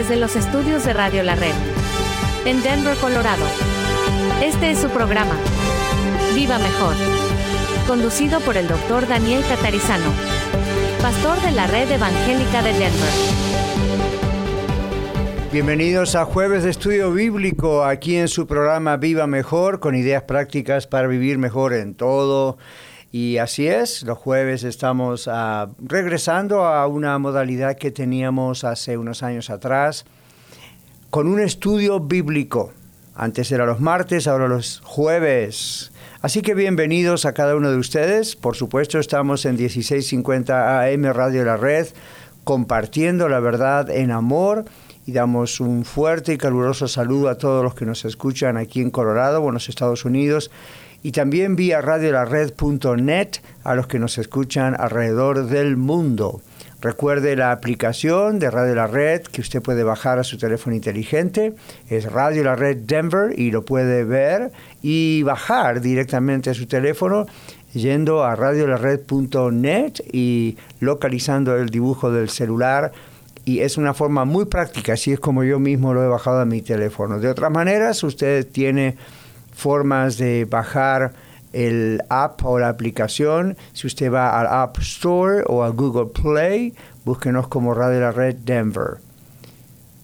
desde los estudios de Radio La Red, en Denver, Colorado. Este es su programa, Viva Mejor, conducido por el doctor Daniel Catarizano, pastor de la Red Evangélica de Denver. Bienvenidos a Jueves de Estudio Bíblico, aquí en su programa Viva Mejor, con ideas prácticas para vivir mejor en todo. Y así es, los jueves estamos ah, regresando a una modalidad que teníamos hace unos años atrás, con un estudio bíblico. Antes era los martes, ahora los jueves. Así que bienvenidos a cada uno de ustedes. Por supuesto, estamos en 1650 AM Radio La Red, compartiendo la verdad en amor y damos un fuerte y caluroso saludo a todos los que nos escuchan aquí en Colorado o en los Estados Unidos y también vía radiolared.net a los que nos escuchan alrededor del mundo. Recuerde la aplicación de Radio La Red que usted puede bajar a su teléfono inteligente. Es Radio La Red Denver y lo puede ver y bajar directamente a su teléfono yendo a radiolared.net y localizando el dibujo del celular. Y es una forma muy práctica, así es como yo mismo lo he bajado a mi teléfono. De otras maneras, usted tiene formas de bajar el app o la aplicación. Si usted va al App Store o a Google Play, búsquenos como Radio La Red Denver.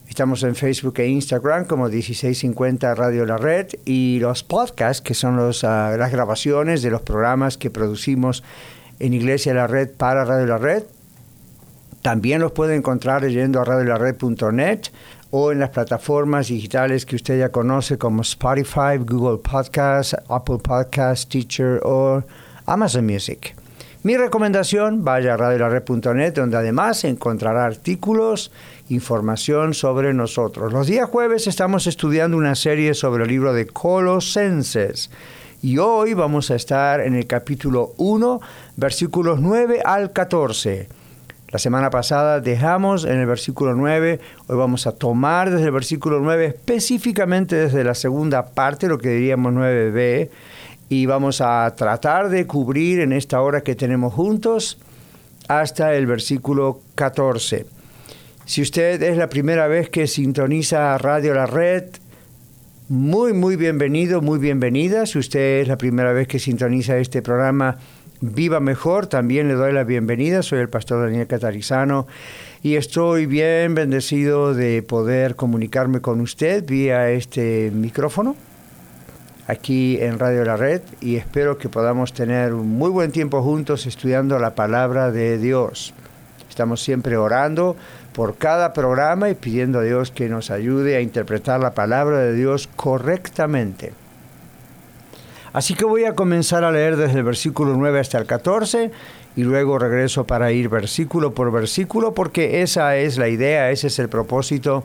Estamos en Facebook e Instagram como 1650 Radio La Red y los podcasts, que son ah, las grabaciones de los programas que producimos en Iglesia La Red para Radio La Red. También los puede encontrar yendo a radiolared.net o en las plataformas digitales que usted ya conoce como Spotify, Google Podcast, Apple Podcast, Teacher o Amazon Music. Mi recomendación, vaya a radiolared.net donde además encontrará artículos, información sobre nosotros. Los días jueves estamos estudiando una serie sobre el libro de Colosenses y hoy vamos a estar en el capítulo 1, versículos 9 al 14. La semana pasada dejamos en el versículo 9, hoy vamos a tomar desde el versículo 9, específicamente desde la segunda parte, lo que diríamos 9b, y vamos a tratar de cubrir en esta hora que tenemos juntos hasta el versículo 14. Si usted es la primera vez que sintoniza Radio La Red, muy, muy bienvenido, muy bienvenida. Si usted es la primera vez que sintoniza este programa, Viva Mejor, también le doy la bienvenida. Soy el pastor Daniel Catarizano y estoy bien bendecido de poder comunicarme con usted vía este micrófono aquí en Radio La Red y espero que podamos tener un muy buen tiempo juntos estudiando la palabra de Dios. Estamos siempre orando por cada programa y pidiendo a Dios que nos ayude a interpretar la palabra de Dios correctamente. Así que voy a comenzar a leer desde el versículo 9 hasta el 14 y luego regreso para ir versículo por versículo porque esa es la idea, ese es el propósito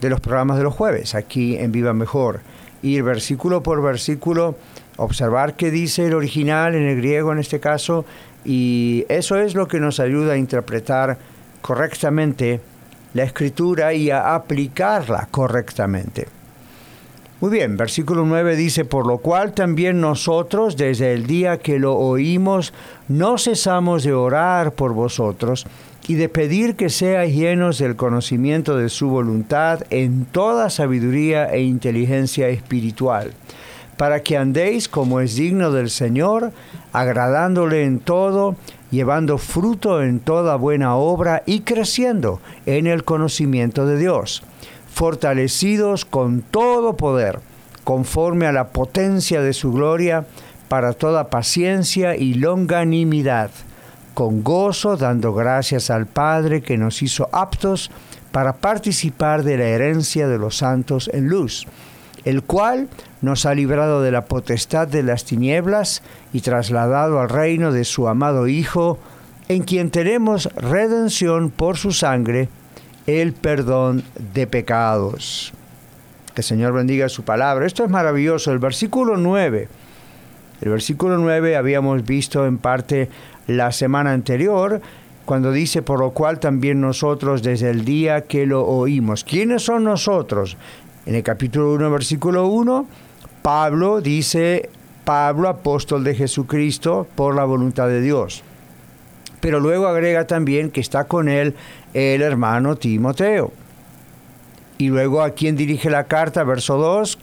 de los programas de los jueves aquí en Viva Mejor. Ir versículo por versículo, observar qué dice el original en el griego en este caso y eso es lo que nos ayuda a interpretar correctamente la escritura y a aplicarla correctamente. Muy bien, versículo 9 dice, por lo cual también nosotros, desde el día que lo oímos, no cesamos de orar por vosotros y de pedir que seáis llenos del conocimiento de su voluntad en toda sabiduría e inteligencia espiritual, para que andéis como es digno del Señor, agradándole en todo, llevando fruto en toda buena obra y creciendo en el conocimiento de Dios fortalecidos con todo poder, conforme a la potencia de su gloria, para toda paciencia y longanimidad, con gozo dando gracias al Padre que nos hizo aptos para participar de la herencia de los santos en luz, el cual nos ha librado de la potestad de las tinieblas y trasladado al reino de su amado Hijo, en quien tenemos redención por su sangre, el perdón de pecados. Que el Señor bendiga su palabra. Esto es maravilloso. El versículo 9. El versículo 9 habíamos visto en parte la semana anterior cuando dice, por lo cual también nosotros desde el día que lo oímos. ¿Quiénes son nosotros? En el capítulo 1, versículo 1, Pablo dice, Pablo, apóstol de Jesucristo, por la voluntad de Dios. Pero luego agrega también que está con él el hermano Timoteo. Y luego a quién dirige la carta, verso 2,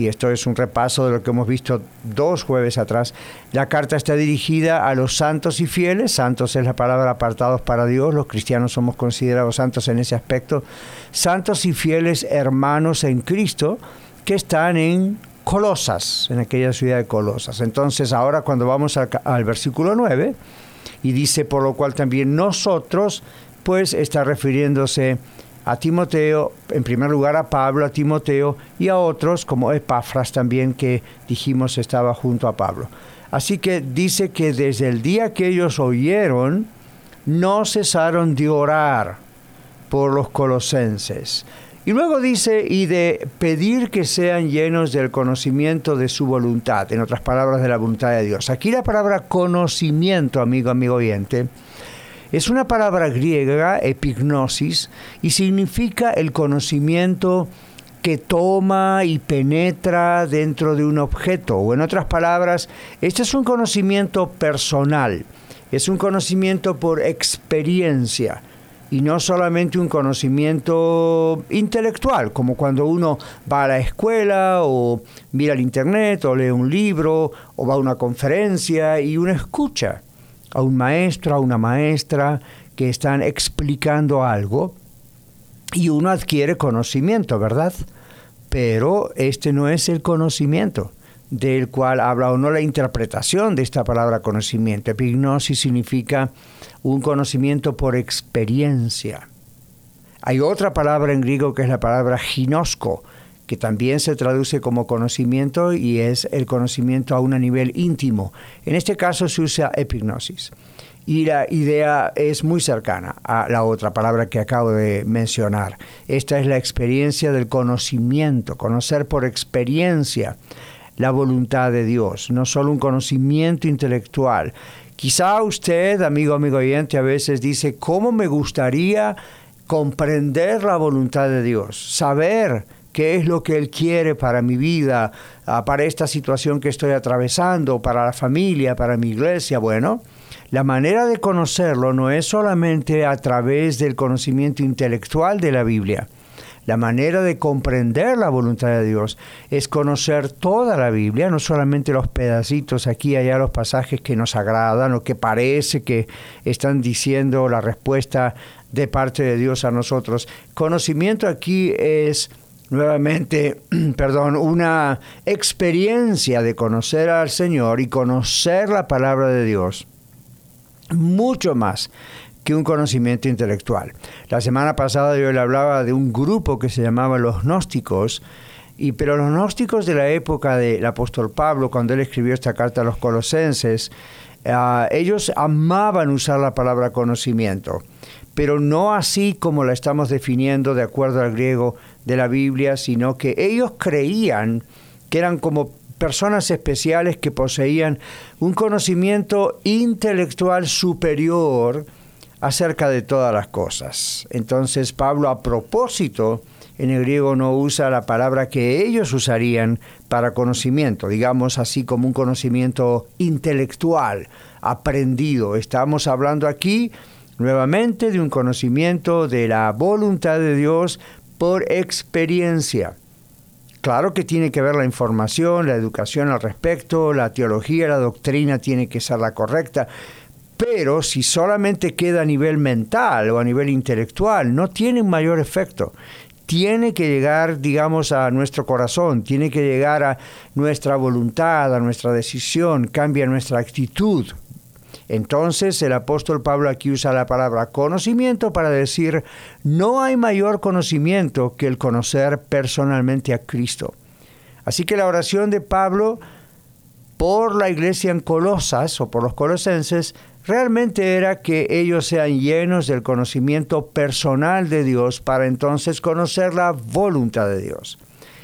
y esto es un repaso de lo que hemos visto dos jueves atrás. La carta está dirigida a los santos y fieles. Santos es la palabra apartados para Dios. Los cristianos somos considerados santos en ese aspecto. Santos y fieles hermanos en Cristo que están en Colosas, en aquella ciudad de Colosas. Entonces ahora cuando vamos al, al versículo 9, y dice, por lo cual también nosotros, pues está refiriéndose a Timoteo, en primer lugar a Pablo, a Timoteo y a otros como Epafras también que dijimos estaba junto a Pablo. Así que dice que desde el día que ellos oyeron, no cesaron de orar por los colosenses. Y luego dice, y de pedir que sean llenos del conocimiento de su voluntad, en otras palabras, de la voluntad de Dios. Aquí la palabra conocimiento, amigo, amigo oyente, es una palabra griega, epignosis, y significa el conocimiento que toma y penetra dentro de un objeto. O en otras palabras, este es un conocimiento personal, es un conocimiento por experiencia y no solamente un conocimiento intelectual, como cuando uno va a la escuela o mira el internet o lee un libro o va a una conferencia y uno escucha a un maestro, a una maestra que están explicando algo y uno adquiere conocimiento, ¿verdad? Pero este no es el conocimiento del cual habla o no la interpretación de esta palabra conocimiento. Epignosis significa un conocimiento por experiencia. Hay otra palabra en griego que es la palabra ginosco, que también se traduce como conocimiento y es el conocimiento a un nivel íntimo. En este caso se usa epignosis. Y la idea es muy cercana a la otra palabra que acabo de mencionar. Esta es la experiencia del conocimiento, conocer por experiencia la voluntad de Dios, no solo un conocimiento intelectual. Quizá usted, amigo, amigo oyente, a veces dice, ¿cómo me gustaría comprender la voluntad de Dios? Saber qué es lo que Él quiere para mi vida, ah, para esta situación que estoy atravesando, para la familia, para mi iglesia. Bueno, la manera de conocerlo no es solamente a través del conocimiento intelectual de la Biblia. La manera de comprender la voluntad de Dios es conocer toda la Biblia, no solamente los pedacitos aquí y allá, los pasajes que nos agradan o que parece que están diciendo la respuesta de parte de Dios a nosotros. Conocimiento aquí es nuevamente, perdón, una experiencia de conocer al Señor y conocer la palabra de Dios mucho más que un conocimiento intelectual. La semana pasada yo le hablaba de un grupo que se llamaba los gnósticos, y, pero los gnósticos de la época del apóstol Pablo, cuando él escribió esta carta a los colosenses, ah, ellos amaban usar la palabra conocimiento, pero no así como la estamos definiendo de acuerdo al griego de la Biblia, sino que ellos creían que eran como personas especiales que poseían un conocimiento intelectual superior acerca de todas las cosas. Entonces Pablo a propósito en el griego no usa la palabra que ellos usarían para conocimiento, digamos así como un conocimiento intelectual, aprendido. Estamos hablando aquí nuevamente de un conocimiento de la voluntad de Dios por experiencia. Claro que tiene que ver la información, la educación al respecto, la teología, la doctrina tiene que ser la correcta, pero si solamente queda a nivel mental o a nivel intelectual, no tiene mayor efecto. Tiene que llegar, digamos, a nuestro corazón, tiene que llegar a nuestra voluntad, a nuestra decisión, cambia nuestra actitud. Entonces el apóstol Pablo aquí usa la palabra conocimiento para decir, no hay mayor conocimiento que el conocer personalmente a Cristo. Así que la oración de Pablo por la iglesia en Colosas o por los colosenses realmente era que ellos sean llenos del conocimiento personal de Dios para entonces conocer la voluntad de Dios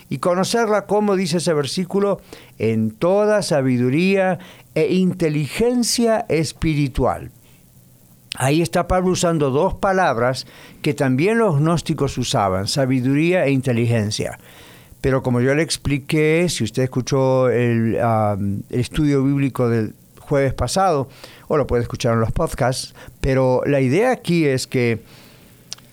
y conocerla, como dice ese versículo, en toda sabiduría e inteligencia espiritual. Ahí está Pablo usando dos palabras que también los gnósticos usaban, sabiduría e inteligencia. Pero como yo le expliqué, si usted escuchó el, el estudio bíblico del jueves pasado, o lo puede escuchar en los podcasts, pero la idea aquí es que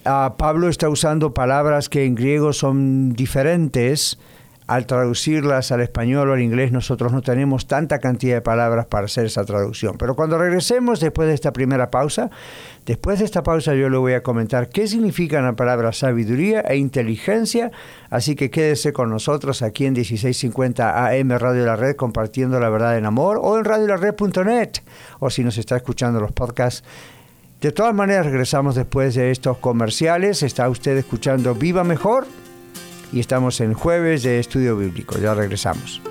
Pablo está usando palabras que en griego son diferentes. Al traducirlas al español o al inglés nosotros no tenemos tanta cantidad de palabras para hacer esa traducción. Pero cuando regresemos después de esta primera pausa, después de esta pausa yo le voy a comentar qué significan la palabra sabiduría e inteligencia, así que quédese con nosotros aquí en 1650 AM Radio La Red compartiendo la verdad en amor o en radiolared.net o si nos está escuchando los podcasts de todas maneras, regresamos después de estos comerciales. Está usted escuchando Viva Mejor y estamos en jueves de estudio bíblico. Ya regresamos.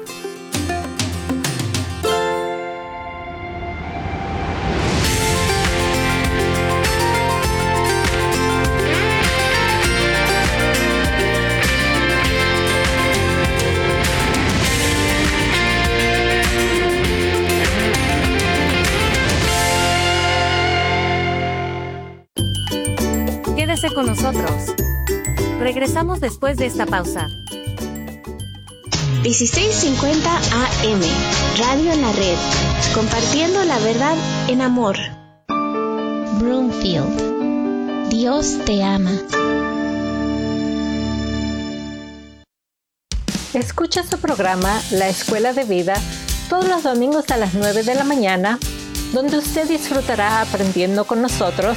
Regresamos después de esta pausa. 1650 AM, Radio en la Red, compartiendo la verdad en amor. Broomfield, Dios te ama. Escucha su programa La Escuela de Vida todos los domingos a las 9 de la mañana, donde usted disfrutará aprendiendo con nosotros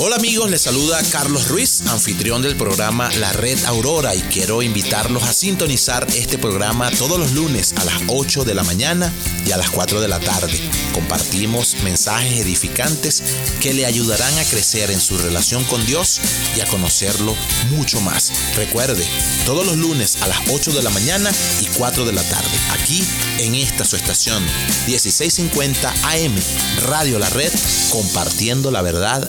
Hola amigos, les saluda Carlos Ruiz, anfitrión del programa La Red Aurora y quiero invitarlos a sintonizar este programa todos los lunes a las 8 de la mañana y a las 4 de la tarde. Compartimos mensajes edificantes que le ayudarán a crecer en su relación con Dios y a conocerlo mucho más. Recuerde, todos los lunes a las 8 de la mañana y 4 de la tarde, aquí en esta su estación 1650 AM, Radio La Red, compartiendo la verdad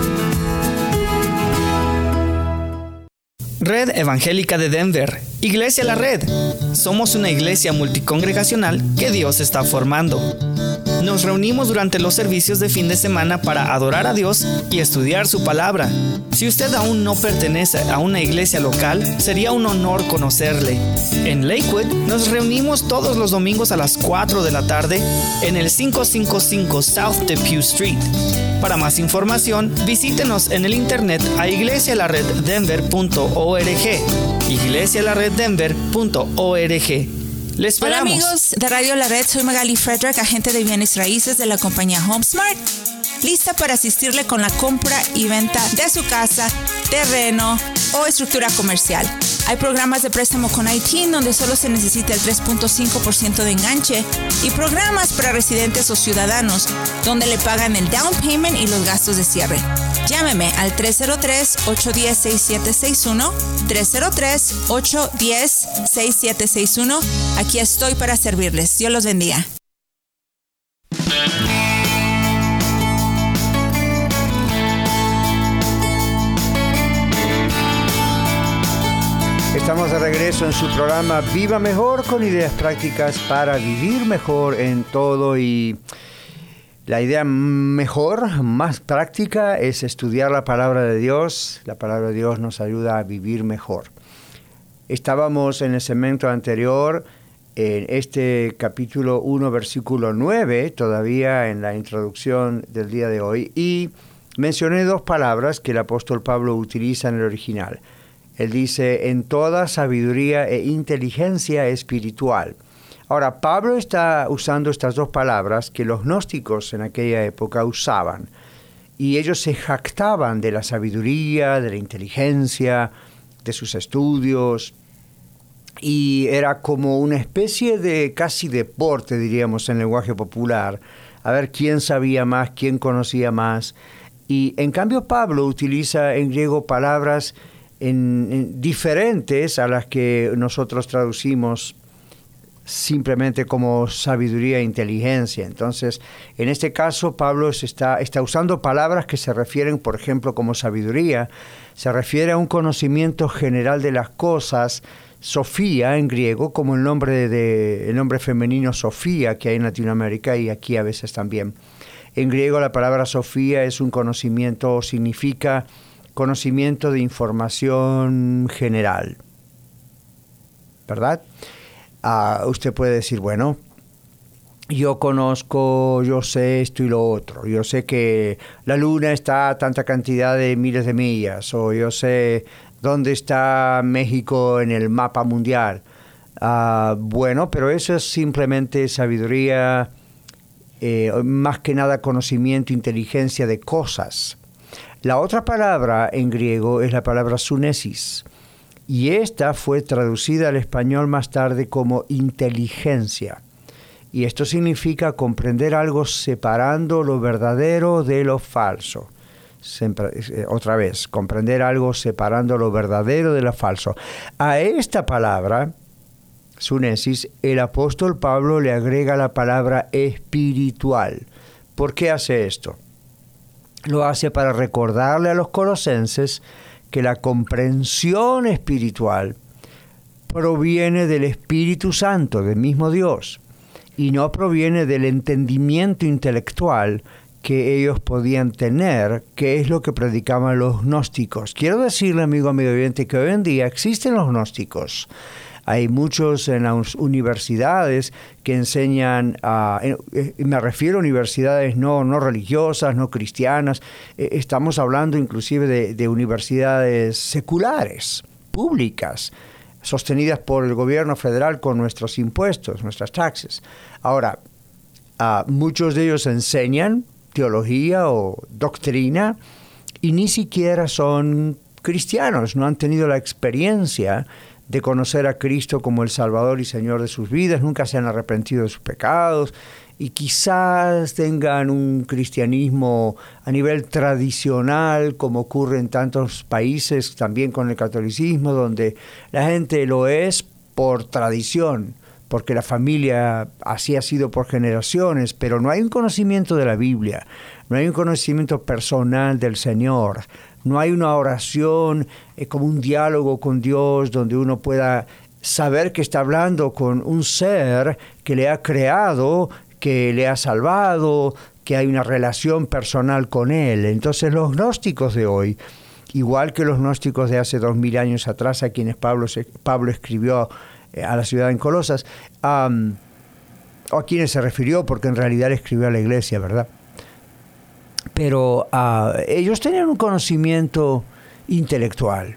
Red Evangélica de Denver, Iglesia La Red. Somos una iglesia multicongregacional que Dios está formando. Nos reunimos durante los servicios de fin de semana para adorar a Dios y estudiar su palabra. Si usted aún no pertenece a una iglesia local, sería un honor conocerle. En Lakewood nos reunimos todos los domingos a las 4 de la tarde en el 555 South Depew Street. Para más información, visítenos en el internet a iglesialareddenver.org. iglesialareddenver.org. Hola amigos de Radio La Red, soy Magali Frederick, agente de bienes raíces de la compañía HomeSmart, lista para asistirle con la compra y venta de su casa, terreno o estructura comercial. Hay programas de préstamo con ITIN donde solo se necesita el 3.5% de enganche y programas para residentes o ciudadanos donde le pagan el down payment y los gastos de cierre. Llámeme al 303-810-6761, 303-810-6761. Aquí estoy para servirles. Dios los bendiga. Estamos de regreso en su programa Viva Mejor con ideas prácticas para vivir mejor en todo y la idea mejor, más práctica es estudiar la palabra de Dios. La palabra de Dios nos ayuda a vivir mejor. Estábamos en el segmento anterior en este capítulo 1 versículo 9, todavía en la introducción del día de hoy y mencioné dos palabras que el apóstol Pablo utiliza en el original él dice, en toda sabiduría e inteligencia espiritual. Ahora, Pablo está usando estas dos palabras que los gnósticos en aquella época usaban. Y ellos se jactaban de la sabiduría, de la inteligencia, de sus estudios. Y era como una especie de casi deporte, diríamos en lenguaje popular, a ver quién sabía más, quién conocía más. Y en cambio Pablo utiliza en griego palabras diferentes a las que nosotros traducimos simplemente como sabiduría e inteligencia. Entonces, en este caso, Pablo está, está usando palabras que se refieren, por ejemplo, como sabiduría, se refiere a un conocimiento general de las cosas, Sofía en griego, como el nombre, de, el nombre femenino Sofía que hay en Latinoamérica y aquí a veces también. En griego la palabra Sofía es un conocimiento, significa conocimiento de información general. ¿Verdad? Ah, usted puede decir, bueno, yo conozco, yo sé esto y lo otro, yo sé que la luna está a tanta cantidad de miles de millas, o yo sé dónde está México en el mapa mundial. Ah, bueno, pero eso es simplemente sabiduría, eh, más que nada conocimiento, inteligencia de cosas. La otra palabra en griego es la palabra sunesis y esta fue traducida al español más tarde como inteligencia. Y esto significa comprender algo separando lo verdadero de lo falso. Eh, otra vez, comprender algo separando lo verdadero de lo falso. A esta palabra, sunesis, el apóstol Pablo le agrega la palabra espiritual. ¿Por qué hace esto? Lo hace para recordarle a los colosenses que la comprensión espiritual proviene del Espíritu Santo, del mismo Dios, y no proviene del entendimiento intelectual que ellos podían tener, que es lo que predicaban los gnósticos. Quiero decirle, amigo amigo que hoy en día existen los gnósticos. Hay muchos en las universidades que enseñan, me refiero a universidades no, no religiosas, no cristianas, eh, estamos hablando inclusive de, universidades seculares, públicas, sostenidas por el gobierno federal con nuestros impuestos, nuestras taxes. Ahora, muchos de ellos enseñan teología o doctrina y ni siquiera son cristianos, no han tenido la experiencia de conocer a Cristo como el Salvador y Señor de sus vidas, nunca se han arrepentido de sus pecados y quizás tengan un cristianismo a nivel tradicional, como ocurre en tantos países, también con el catolicismo, donde la gente lo es por tradición, porque la familia así ha sido por generaciones, pero no hay un conocimiento de la Biblia, no hay un conocimiento personal del Señor, no hay una oración eh, como un diálogo con Dios donde uno pueda saber que está hablando con un ser que le ha creado, que le ha salvado, que hay una relación personal con él. Entonces los gnósticos de hoy, igual que los gnósticos de hace dos mil años atrás, a quienes Pablo, escribió eh, a la ciudad en Colosas, o a quienes se refirió, porque en realidad escribió a la iglesia, ¿verdad? Pero ah, ellos tenían un conocimiento intelectual.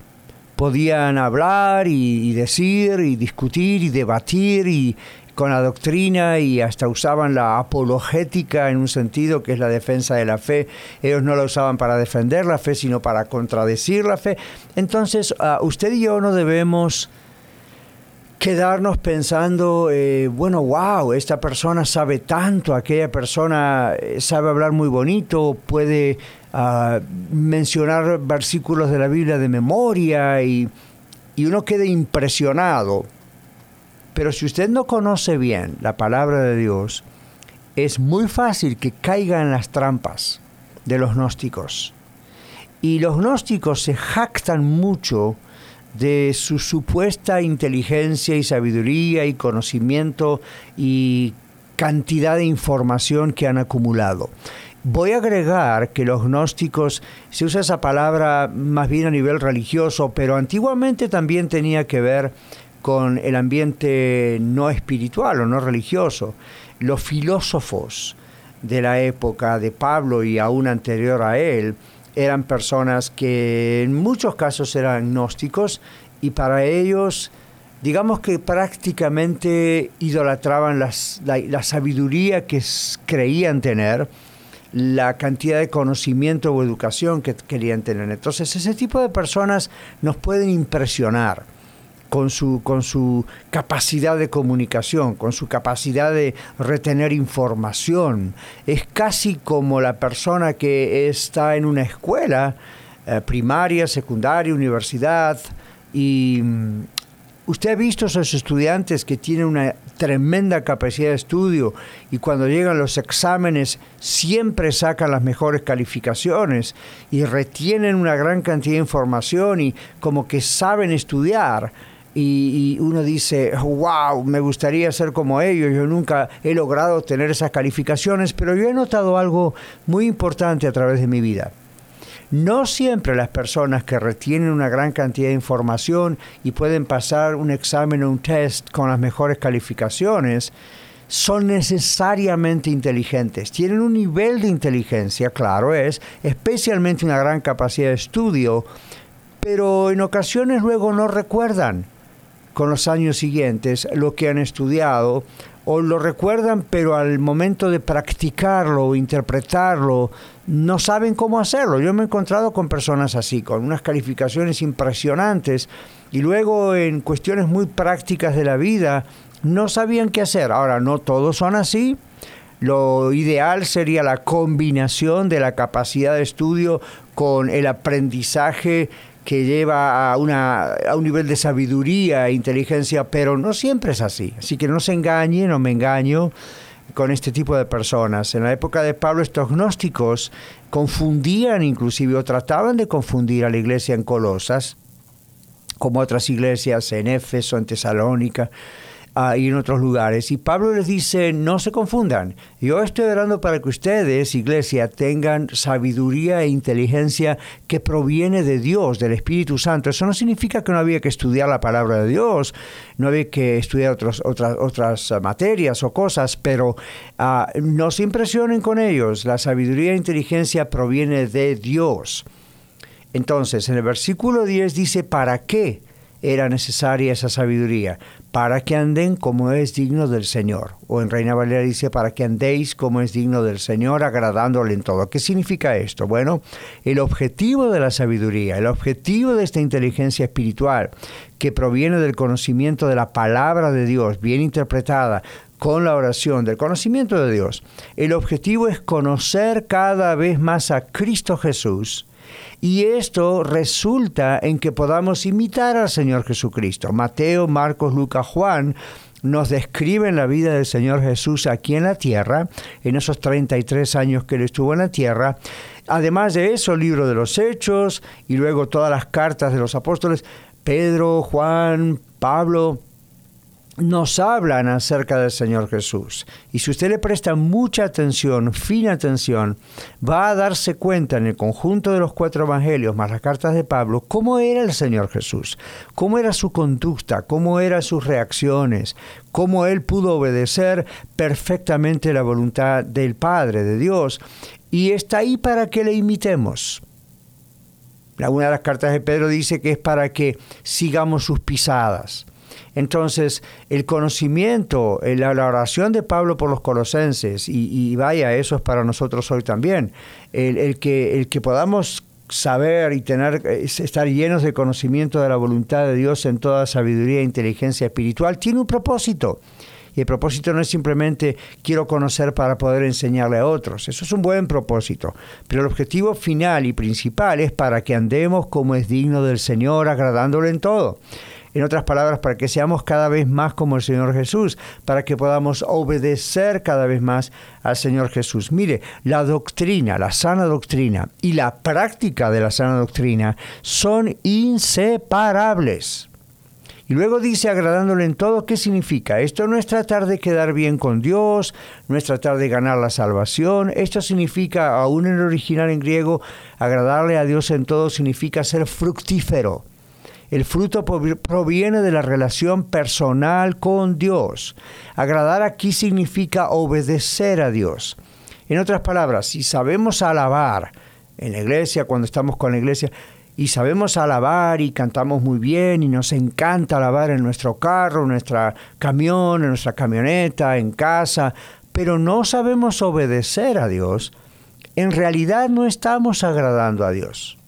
Podían hablar y, decir y discutir y debatir y con la doctrina y hasta usaban la apologética en un sentido que es la defensa de la fe. Ellos no la usaban para defender la fe, sino para contradecir la fe. Entonces, ah, usted y yo no debemos quedarnos pensando, eh, bueno, wow, esta persona sabe tanto, aquella persona eh, sabe hablar muy bonito, puede ah, mencionar versículos de la Biblia de memoria y, y uno queda impresionado. Pero si usted no conoce bien la palabra de Dios, es muy fácil que caiga en las trampas de los gnósticos. Y los gnósticos se jactan mucho de su supuesta inteligencia y sabiduría y conocimiento y cantidad de información que han acumulado. Voy a agregar que los gnósticos, se usa esa palabra más bien a nivel religioso, pero antiguamente también tenía que ver con el ambiente no espiritual o no religioso. Los filósofos de la época de Pablo y aún anterior a él, eran personas que en muchos casos eran gnósticos y para ellos, digamos que prácticamente idolatraban las, la, sabiduría que creían tener, la cantidad de conocimiento o educación que querían tener. Entonces ese tipo de personas nos pueden impresionar con su, con su capacidad de comunicación, con su capacidad de retener información. Es casi como la persona que está en una escuela eh, primaria, secundaria, universidad, y mm, usted ha visto a esos estudiantes que tienen una tremenda capacidad de estudio y cuando llegan los exámenes siempre sacan las mejores calificaciones y retienen una gran cantidad de información y como que saben estudiar. Y, uno dice, wow, me gustaría ser como ellos, yo nunca he logrado tener esas calificaciones, pero yo he notado algo muy importante a través de mi vida. No siempre las personas que retienen una gran cantidad de información y pueden pasar un examen o un test con las mejores calificaciones son necesariamente inteligentes. Tienen un nivel de inteligencia, claro es, especialmente una gran capacidad de estudio, pero en ocasiones luego no recuerdan con los años siguientes lo que han estudiado o lo recuerdan, pero al momento de practicarlo o interpretarlo, no saben cómo hacerlo. Yo me he encontrado con personas así, con unas calificaciones impresionantes, y luego en cuestiones muy prácticas de la vida, no sabían qué hacer. Ahora, no todos son así. Lo ideal sería la combinación de la capacidad de estudio con el aprendizaje que lleva a, una, a un nivel de sabiduría e inteligencia, pero no siempre es así. Así que no se engañe, no me engaño con este tipo de personas. En la época de Pablo estos gnósticos confundían inclusive o trataban de confundir a la iglesia en Colosas, como otras iglesias en Éfeso, en Tesalónica, y en otros lugares. Y Pablo les dice, no se confundan. Yo estoy orando para que ustedes, iglesia, tengan sabiduría e inteligencia que proviene de Dios, del Espíritu Santo. Eso no significa que no había que estudiar la palabra de Dios, no había que estudiar otras, otras materias o cosas, pero ah, no se impresionen con ellos. La sabiduría e inteligencia proviene de Dios. Entonces, en el versículo 10 dice, ¿para qué? era necesaria esa sabiduría, para que anden como es digno del Señor. O en Reina Valera dice, para que andéis como es digno del Señor, agradándole en todo. ¿Qué significa esto? Bueno, el objetivo de la sabiduría, el objetivo de esta inteligencia espiritual, que proviene del conocimiento de la palabra de Dios, bien interpretada, con la oración del conocimiento de Dios. El objetivo es conocer cada vez más a Cristo Jesús y esto resulta en que podamos imitar al Señor Jesucristo. Mateo, Marcos, Lucas, Juan nos describen la vida del Señor Jesús aquí en la tierra, en esos 33 años que él estuvo en la tierra. Además de eso, el libro de los Hechos y luego todas las cartas de los apóstoles, Pedro, Juan, Pablo, nos hablan acerca del Señor Jesús. Y si usted le presta mucha atención, fina atención, va a darse cuenta en el conjunto de los cuatro evangelios, más las cartas de Pablo, cómo era el Señor Jesús, cómo era su conducta, cómo eran sus reacciones, cómo él pudo obedecer perfectamente la voluntad del Padre, de Dios. Y está ahí para que le imitemos. Una de las cartas de Pedro dice que es para que sigamos sus pisadas. Entonces, el conocimiento, la oración de Pablo por los colosenses, y, vaya, eso es para nosotros hoy también, el, que, el que podamos saber y tener, estar llenos de conocimiento de la voluntad de Dios en toda sabiduría e inteligencia espiritual, tiene un propósito. Y el propósito no es simplemente quiero conocer para poder enseñarle a otros. Eso es un buen propósito. Pero el objetivo final y principal es para que andemos como es digno del Señor, agradándole en todo. En otras palabras, para que seamos cada vez más como el Señor Jesús, para que podamos obedecer cada vez más al Señor Jesús. Mire, la doctrina, la sana doctrina y la práctica de la sana doctrina son inseparables. Y luego dice agradándole en todo, ¿qué significa? Esto no es tratar de quedar bien con Dios, no es tratar de ganar la salvación, esto significa, aún en el original en griego, agradarle a Dios en todo significa ser fructífero. El fruto proviene de la relación personal con Dios. Agradar aquí significa obedecer a Dios. En otras palabras, si sabemos alabar en la iglesia, cuando estamos con la iglesia, y sabemos alabar y cantamos muy bien y nos encanta alabar en nuestro carro, en nuestra camión, en nuestra camioneta, en casa, pero no sabemos obedecer a Dios, en realidad no estamos agradando a Dios.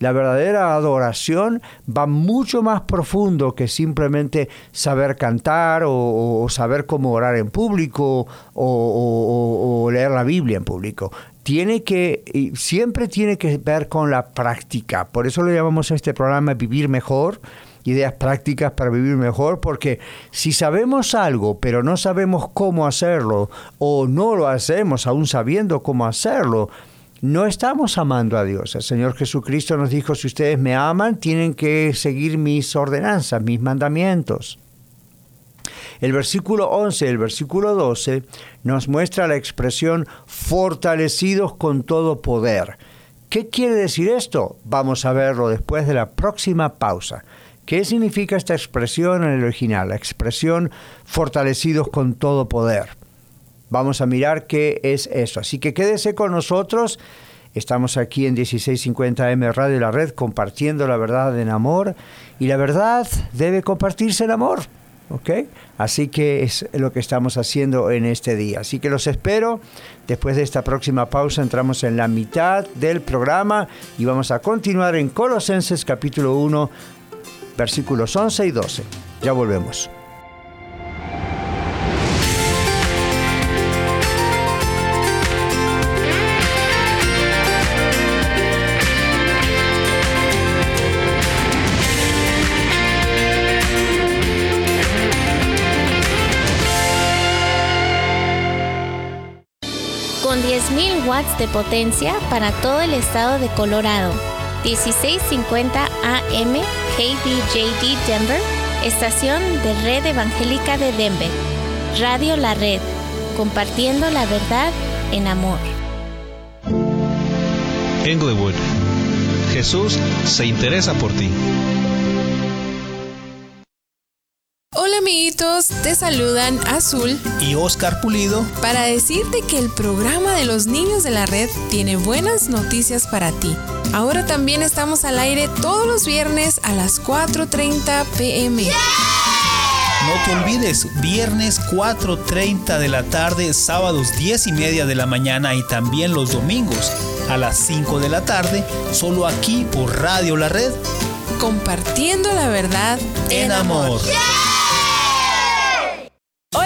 La verdadera adoración va mucho más profundo que simplemente saber cantar o, saber cómo orar en público o, leer la Biblia en público tiene que, siempre tiene que ver con la práctica. Por eso le llamamos a este programa Vivir Mejor, ideas prácticas para vivir mejor, porque si sabemos algo, pero no sabemos cómo hacerlo, o no lo hacemos aún sabiendo cómo hacerlo, no estamos amando a Dios. El Señor Jesucristo nos dijo, si ustedes me aman, tienen que seguir mis ordenanzas, mis mandamientos. El versículo 11 y el versículo 12 nos muestra la expresión fortalecidos con todo poder. ¿Qué quiere decir esto? Vamos a verlo después de la próxima pausa. ¿Qué significa esta expresión en el original? La expresión fortalecidos con todo poder. Vamos a mirar qué es eso. Así que quédese con nosotros. Estamos aquí en 1650M Radio La Red compartiendo la verdad en amor y la verdad debe compartirse en amor. ¿ok? Así que es lo que estamos haciendo en este día. Así que los espero. Después de esta próxima pausa entramos en la mitad del programa y vamos a continuar en Colosenses capítulo 1 versículos 11 y 12. Ya volvemos. Con 10.000 watts de potencia para todo el estado de Colorado 1650 AM KDJD Denver, estación de Red Evangélica de Denver. Radio La Red, compartiendo la verdad en amor. Englewood, Jesús se interesa por ti. Amiguitos, te saludan Azul y Oscar Pulido para decirte que el programa de los niños de la red tiene buenas noticias para ti. Ahora también estamos al aire todos los viernes a las 4.30 pm. No te olvides, viernes 4.30 de la tarde, sábados 10 y media de la mañana y también los domingos a las 5 de la tarde, solo aquí por Radio La Red. Compartiendo la verdad en, amor.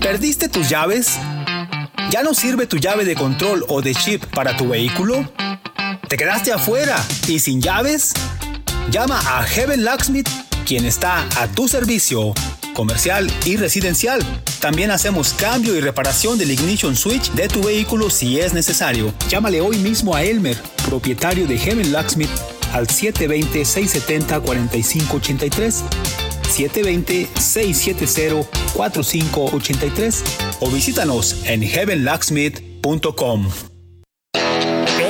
¿Perdiste tus llaves? ¿Ya no sirve tu llave de control o de chip para tu vehículo? ¿Te quedaste afuera y sin llaves? Llama a Heaven Locksmith, quien está a tu servicio, comercial y residencial. También hacemos cambio y reparación del ignition switch de tu vehículo si es necesario. Llámale hoy mismo a Elmer, propietario de Heaven Locksmith, al 720-670-4583 720-670-4583 o visítanos en heavenlocksmith.com.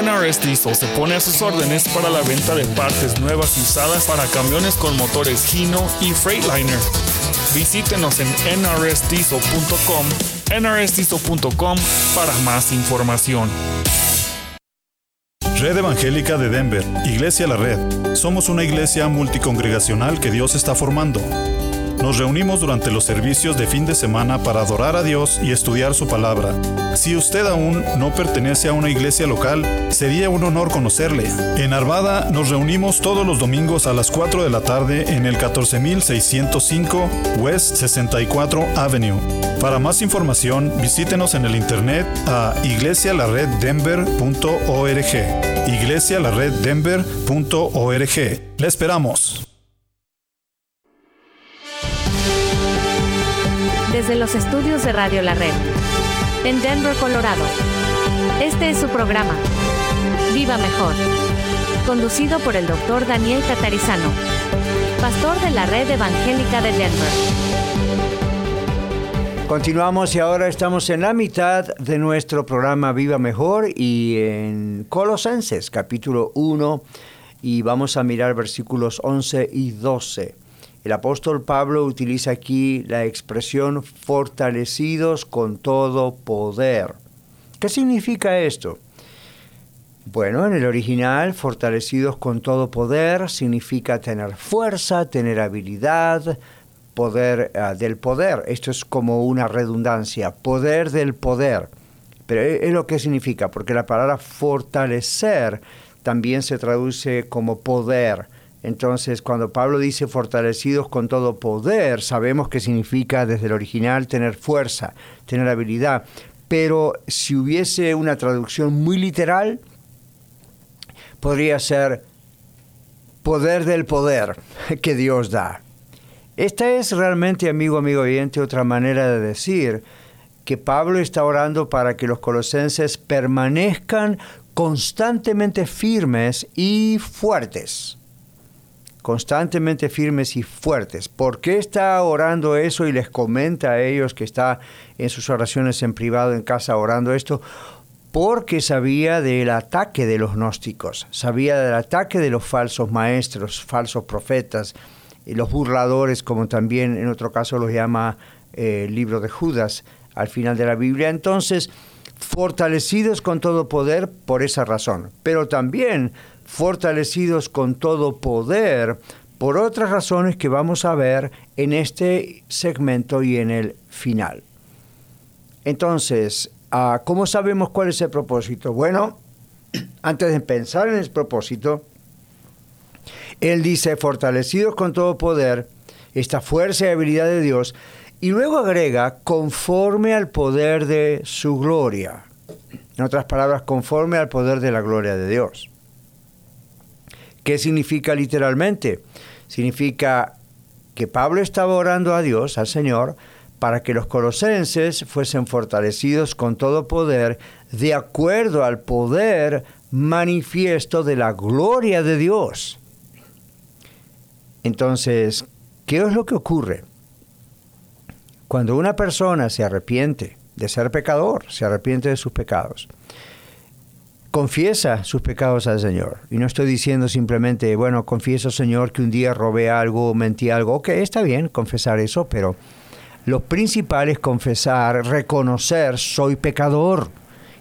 NRS Diesel se pone a sus órdenes para la venta de partes nuevas y usadas para camiones con motores Hino y Freightliner. Visítenos en nrsdiesel.com, nrsdiesel.com para más información. Red Evangélica de Denver, Iglesia La Red. Somos una iglesia multicongregacional que Dios está formando. Nos reunimos durante los servicios de fin de semana para adorar a Dios y estudiar su palabra. Si usted aún no pertenece a una iglesia local, sería un honor conocerle. En Arvada nos reunimos todos los domingos a las 4 de la tarde en el 14605 West 64 Avenue. Para más información, visítenos en el internet a iglesialareddenver.org. iglesialareddenver.org. Le esperamos. Desde los estudios de Radio La Red, en Denver, Colorado. Este es su programa, Viva Mejor, conducido por el doctor Daniel Catarizano, pastor de la Red Evangélica de Denver. Continuamos y ahora estamos en la mitad de nuestro programa Viva Mejor y en Colosenses capítulo 1 y vamos a mirar versículos 11 y 12. El apóstol Pablo utiliza aquí la expresión fortalecidos con todo poder. ¿Qué significa esto? Bueno, en el original, fortalecidos con todo poder significa tener fuerza, tener habilidad, poder ah, del poder. Esto es como una redundancia, poder del poder. Pero es lo que significa, porque la palabra fortalecer también se traduce como poder. Entonces, cuando Pablo dice fortalecidos con todo poder, sabemos que significa desde el original tener fuerza, tener habilidad. Pero si hubiese una traducción muy literal, podría ser poder del poder que Dios da. Esta es realmente, amigo, amigo oyente, otra manera de decir que Pablo está orando para que los colosenses permanezcan constantemente firmes y fuertes. Constantemente firmes y fuertes. ¿Por qué está orando eso y les comenta a ellos que está en sus oraciones en privado en casa orando esto? Porque sabía del ataque de los gnósticos, sabía del ataque de los falsos maestros, falsos profetas, los burladores, como también en otro caso los llama eh, el libro de Judas al final de la Biblia. Entonces, fortalecidos con todo poder por esa razón, pero también fortalecidos con todo poder por otras razones que vamos a ver en este segmento y en el final. Entonces, ah, ¿cómo sabemos cuál es el propósito? Bueno, antes de pensar en el propósito, él dice, fortalecidos con todo poder, esta fuerza y habilidad de Dios, y luego agrega, conforme al poder de su gloria. En otras palabras, conforme al poder de la gloria de Dios. ¿Qué significa literalmente? Significa que Pablo estaba orando a Dios, al Señor, para que los colosenses fuesen fortalecidos con todo poder de acuerdo al poder manifiesto de la gloria de Dios. Entonces, ¿qué es lo que ocurre? Cuando una persona se arrepiente de ser pecador, se arrepiente de sus pecados, confiesa sus pecados al Señor. Y no estoy diciendo simplemente, bueno, confieso Señor que un día robé algo, mentí algo. Ok, está bien confesar eso, pero lo principal es confesar, reconocer, soy pecador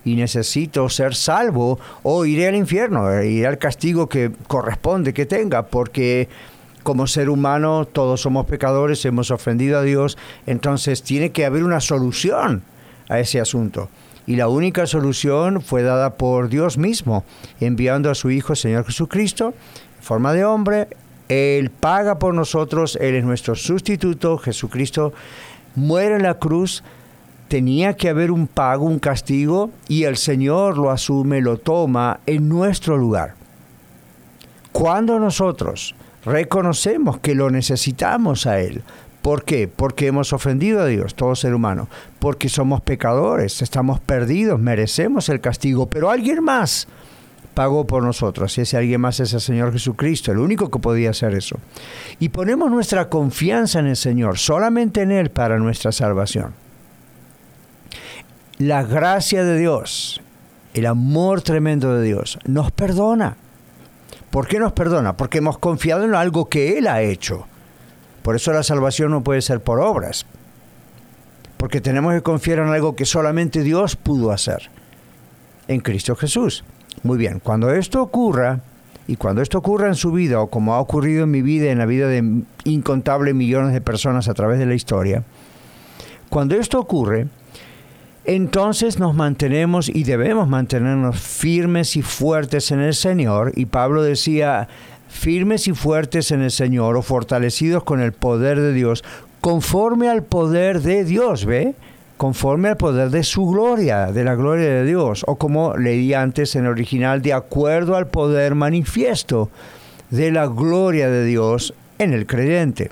y necesito ser salvo o iré al infierno, iré al castigo que corresponde que tenga, porque como ser humano todos somos pecadores, hemos ofendido a Dios, entonces tiene que haber una solución a ese asunto. Y la única solución fue dada por Dios mismo, enviando a su Hijo, Señor Jesucristo, en forma de hombre. Él paga por nosotros, Él es nuestro sustituto, Jesucristo muere en la cruz, tenía que haber un pago, un castigo, y el Señor lo asume, lo toma en nuestro lugar. Cuando nosotros reconocemos que lo necesitamos a Él. ¿Por qué? Porque hemos ofendido a Dios, todo ser humano. Porque somos pecadores, estamos perdidos, merecemos el castigo. Pero alguien más pagó por nosotros. Y ese alguien más es el Señor Jesucristo, el único que podía hacer eso. Y ponemos nuestra confianza en el Señor, solamente en Él para nuestra salvación. La gracia de Dios, el amor tremendo de Dios, nos perdona. ¿Por qué nos perdona? Porque hemos confiado en algo que Él ha hecho. Por eso la salvación no puede ser por obras. Porque tenemos que confiar en algo que solamente Dios pudo hacer. En Cristo Jesús. Muy bien, cuando esto ocurra, y cuando esto ocurra en su vida, o como ha ocurrido en mi vida, en la vida de incontables millones de personas a través de la historia, cuando esto ocurre, entonces nos mantenemos y debemos mantenernos firmes y fuertes en el Señor. Y Pablo decía, firmes y fuertes en el Señor o fortalecidos con el poder de Dios, conforme al poder de Dios, ¿ve? Conforme al poder de su gloria, de la gloria de Dios, o como leí antes en el original, de acuerdo al poder manifiesto de la gloria de Dios en el creyente.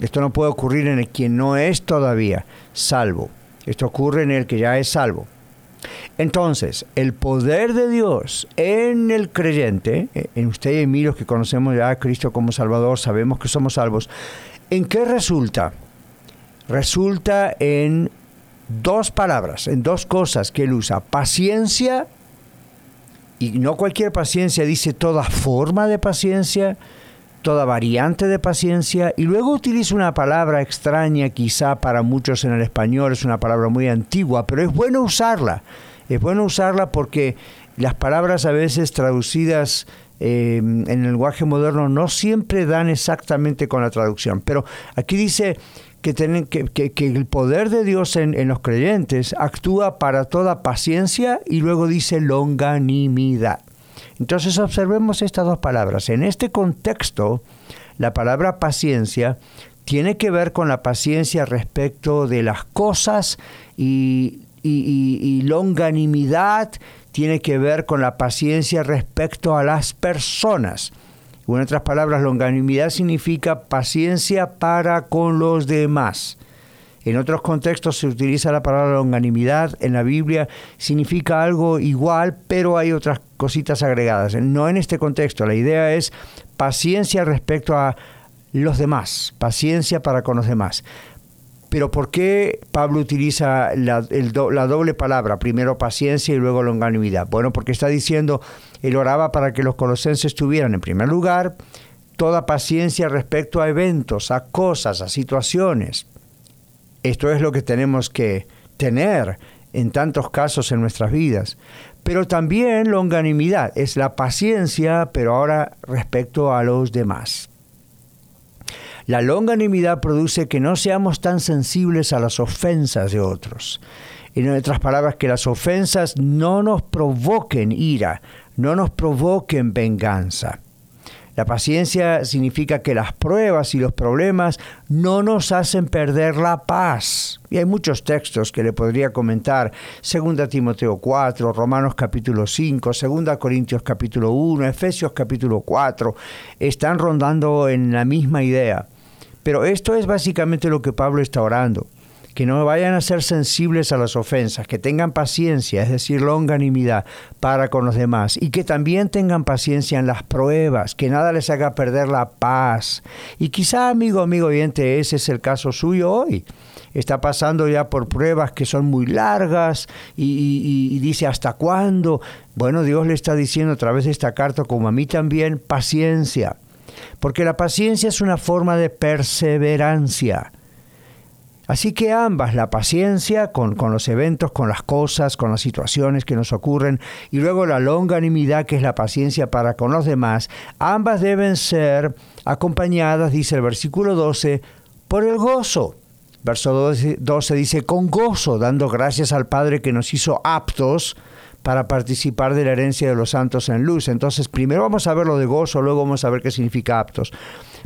Esto no puede ocurrir en el quien no es todavía salvo. Esto ocurre en el que ya es salvo. Entonces, el poder de Dios en el creyente, en usted y en mí, los que conocemos ya a Cristo como Salvador, sabemos que somos salvos, ¿en qué resulta? Resulta en dos palabras, en dos cosas que él usa, paciencia Y no cualquier paciencia, dice toda forma de paciencia, toda variante de paciencia. Y luego utiliza una palabra extraña quizá para muchos en el español, es una palabra muy antigua, pero es bueno usarla. Es bueno usarla porque las palabras a veces traducidas eh, en el lenguaje moderno no siempre dan exactamente con la traducción. Pero aquí dice que, que, el poder de Dios en, en, los creyentes actúa para toda paciencia y luego dice longanimidad. Entonces observemos estas dos palabras. En este contexto, la palabra paciencia tiene que ver con la paciencia respecto de las cosas y, longanimidad tiene que ver con la paciencia respecto a las personas. En otras palabras, longanimidad significa paciencia para con los demás. En otros contextos se utiliza la palabra longanimidad. En la Biblia significa algo igual, pero hay otras cositas agregadas. No en este contexto. La idea es paciencia respecto a los demás, paciencia para con los demás. Pero ¿por qué Pablo utiliza la, la, doble palabra, primero paciencia y luego longanimidad? Bueno, porque está diciendo, él oraba para que los colosenses tuvieran, en primer lugar, toda paciencia respecto a eventos, a cosas, a situaciones. Esto es lo que tenemos que tener en tantos casos en nuestras vidas. Pero también longanimidad, es la paciencia, pero ahora respecto a los demás. La longanimidad produce que no seamos tan sensibles a las ofensas de otros. En otras palabras, que las ofensas no nos provoquen ira, no nos provoquen venganza. La paciencia significa que las pruebas y los problemas no nos hacen perder la paz. Y hay muchos textos que le podría comentar. 2 Timoteo 4, Romanos capítulo 5, 2 Corintios capítulo 1, Efesios capítulo 4. Están rondando en la misma idea. Pero esto es básicamente lo que Pablo está orando, que no vayan a ser sensibles a las ofensas, que tengan paciencia, es decir, longanimidad para con los demás, y que también tengan paciencia en las pruebas, que nada les haga perder la paz. Y quizá, amigo, amigo oyente, ese es el caso suyo hoy está pasando ya por pruebas que son muy largas y, y, dice hasta cuándo. Bueno, Dios le está diciendo a través de esta carta, como a mí también, paciencia porque la paciencia es una forma de perseverancia. Así que ambas, la paciencia con, los eventos, con las cosas, con las situaciones que nos ocurren, y luego la longanimidad, que es la paciencia para con los demás, ambas deben ser acompañadas, dice el versículo 12, por el gozo. Verso 12 dice, con gozo, dando gracias al Padre que nos hizo aptos para participar de la herencia de los santos en luz. Entonces, primero vamos a ver lo de gozo, luego vamos a ver qué significa aptos.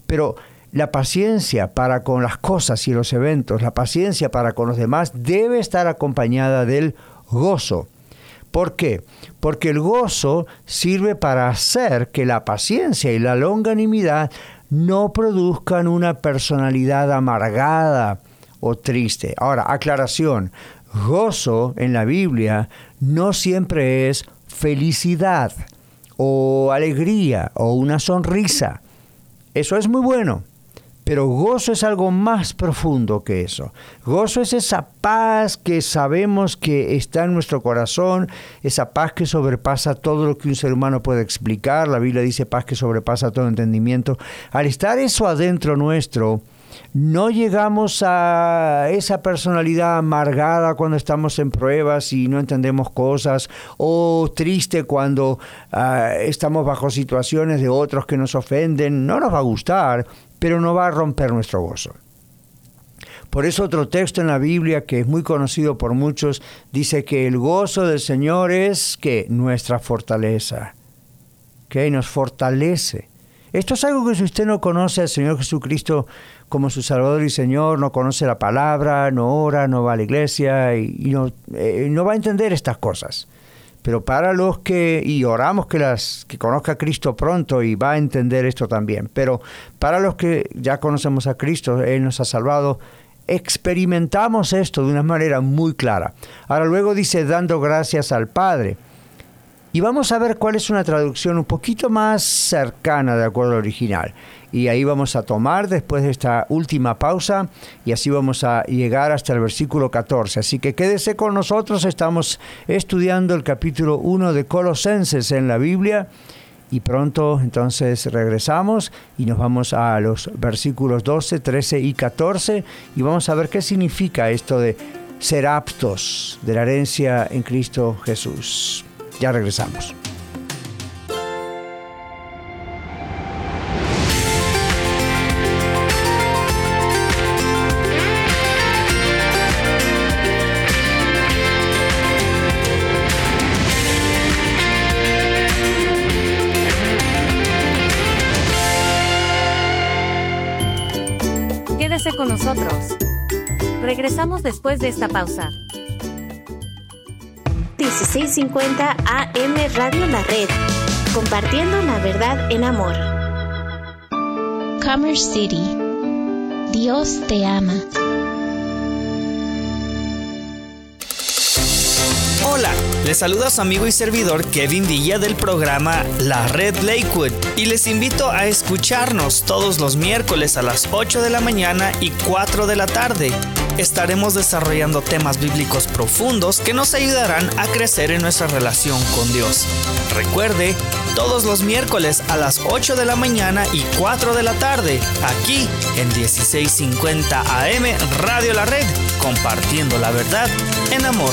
Pero la paciencia para con las cosas y los eventos, la paciencia para con los demás debe estar acompañada del gozo. ¿Por qué? Porque el gozo sirve para hacer que la paciencia y la longanimidad no produzcan una personalidad amargada o triste. Ahora, aclaración, gozo en la Biblia no siempre es felicidad o alegría o una sonrisa. Eso es muy bueno, pero gozo es algo más profundo que eso. Gozo es esa paz que sabemos que está en nuestro corazón, esa paz que sobrepasa todo lo que un ser humano puede explicar. La Biblia dice paz que sobrepasa todo entendimiento. Al estar eso adentro nuestro, no llegamos a esa personalidad amargada cuando estamos en pruebas y no entendemos cosas, o triste cuando ah, estamos bajo situaciones de otros que nos ofenden. No nos va a gustar, pero no va a romper nuestro gozo. Por eso otro texto en la Biblia que es muy conocido por muchos dice que el gozo del Señor es que nuestra fortaleza, que nos fortalece. Esto es algo que si usted no conoce al Señor Jesucristo, como su Salvador y Señor, no conoce la palabra, no ora, no va a la iglesia y, eh, no va a entender estas cosas. Pero para los que, y oramos que, las, que conozca a Cristo pronto y va a entender esto también, pero para los que ya conocemos a Cristo, Él nos ha salvado, experimentamos esto de una manera muy clara. Ahora luego dice dando gracias al Padre. Y vamos a ver cuál es una traducción un poquito más cercana de acuerdo al original. Y ahí vamos a tomar después de esta última pausa y así vamos a llegar hasta el versículo 14. Así que quédese con nosotros, estamos estudiando el capítulo 1 de Colosenses en la Biblia y pronto entonces regresamos y nos vamos a los versículos 12, 13 y 14 y vamos a ver qué significa esto de ser aptos de la herencia en Cristo Jesús. Ya regresamos. Quédese con nosotros. Regresamos después de esta pausa. 1650 AM Radio La Red, compartiendo la verdad en amor. Commerce City. Dios te ama. Hola, les saluda su amigo y servidor Kevin Villa del programa La Red Lakewood y les invito a escucharnos todos los miércoles a las 8 de la mañana y 4 de la tarde. Estaremos desarrollando temas bíblicos profundos que nos ayudarán a crecer en nuestra relación con Dios. Recuerde, todos los miércoles a las 8 de la mañana y 4 de la tarde, aquí en 1650 AM Radio La Red, compartiendo la verdad en amor.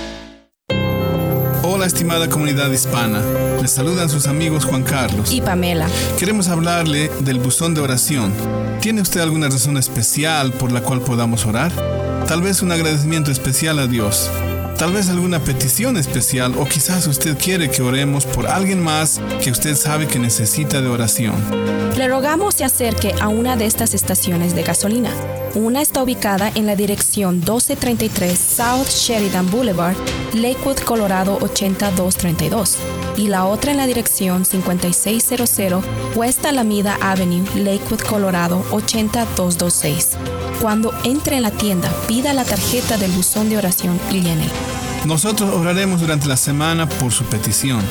Hola estimada comunidad hispana, les saludan sus amigos Juan Carlos y Pamela. Queremos hablarle del buzón de oración. ¿Tiene usted alguna razón especial por la cual podamos orar? Tal vez un agradecimiento especial a Dios. Tal vez alguna petición especial o quizás usted quiere que oremos por alguien más que usted sabe que necesita de oración. Le rogamos se acerque a una de estas estaciones de gasolina. Una está ubicada en la dirección 1233 South Sheridan Boulevard, Lakewood, Colorado 80232 y la otra en la dirección 5600 West Alameda Avenue, Lakewood, Colorado 80226. Cuando entre en la tienda, pida la tarjeta del buzón de oración y llene. Nosotros oraremos durante la semana por su petición.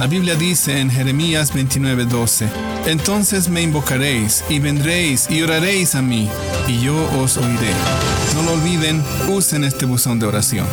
La Biblia dice en Jeremías 29:12, Entonces me invocaréis y vendréis y oraréis a mí, y yo os oiré. No lo olviden, usen este buzón de oración.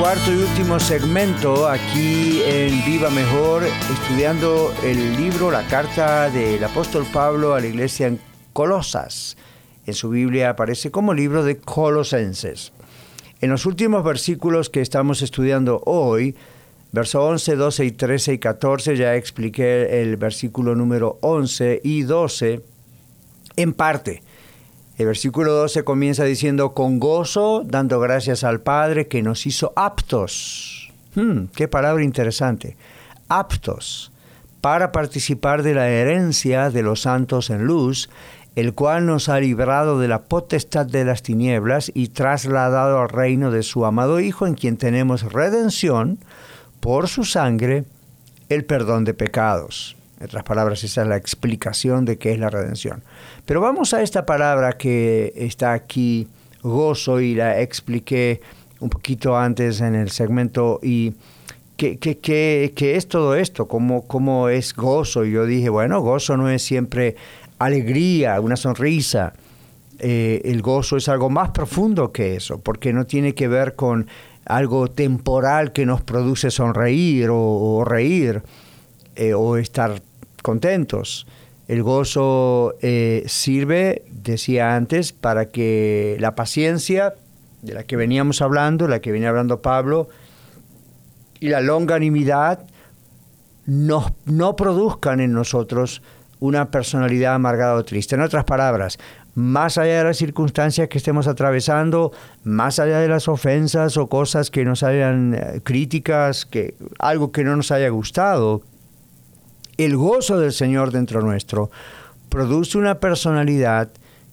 Cuarto y último segmento aquí en Viva Mejor, estudiando el libro, la carta del apóstol Pablo a la iglesia en Colosas. En su Biblia aparece como libro de Colosenses. En los últimos versículos que estamos estudiando hoy, verso 11, 12 y 13 y 14, ya expliqué el versículo número 11 y 12 en parte. El versículo 12 comienza diciendo, con gozo, dando gracias al Padre que nos hizo aptos. Hmm, qué palabra interesante. aptos para participar de la herencia de los santos en luz, el cual nos ha librado de la potestad de las tinieblas y trasladado al reino de su amado Hijo, en quien tenemos redención por su sangre, el perdón de pecados. En otras palabras, esa es la explicación de qué es la redención. Pero vamos a esta palabra que está aquí, gozo, y la expliqué un poquito antes en el segmento y ¿qué, qué, es todo esto? ¿Cómo, ¿Cómo es gozo? Y yo dije, bueno, gozo no es siempre alegría, una sonrisa. Eh, el gozo es algo más profundo que eso, porque no tiene que ver con algo temporal que nos produce sonreír o, reír eh, o estar contentos. El gozo eh, sirve, decía antes, para que la paciencia de la que veníamos hablando, la que venía hablando Pablo, y la longanimidad no, no produzcan en nosotros una personalidad amargada o triste. En otras palabras, más allá de las circunstancias que estemos atravesando, más allá de las ofensas o cosas que nos hayan eh, críticas, que algo que no nos haya gustado, el gozo del Señor dentro nuestro produce una personalidad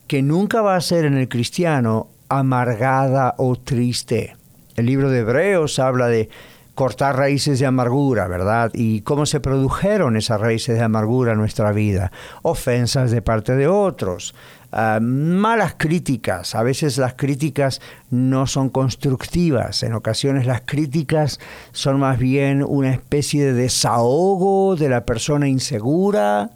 que nunca va a ser en el cristiano amargada o triste. El libro de Hebreos habla de cortar raíces de amargura, ¿verdad? Y cómo se produjeron esas raíces de amargura en nuestra vida. Ofensas de parte de otros, ah, malas críticas. A veces las críticas no son constructivas. En ocasiones las críticas son más bien una especie de desahogo de la persona insegura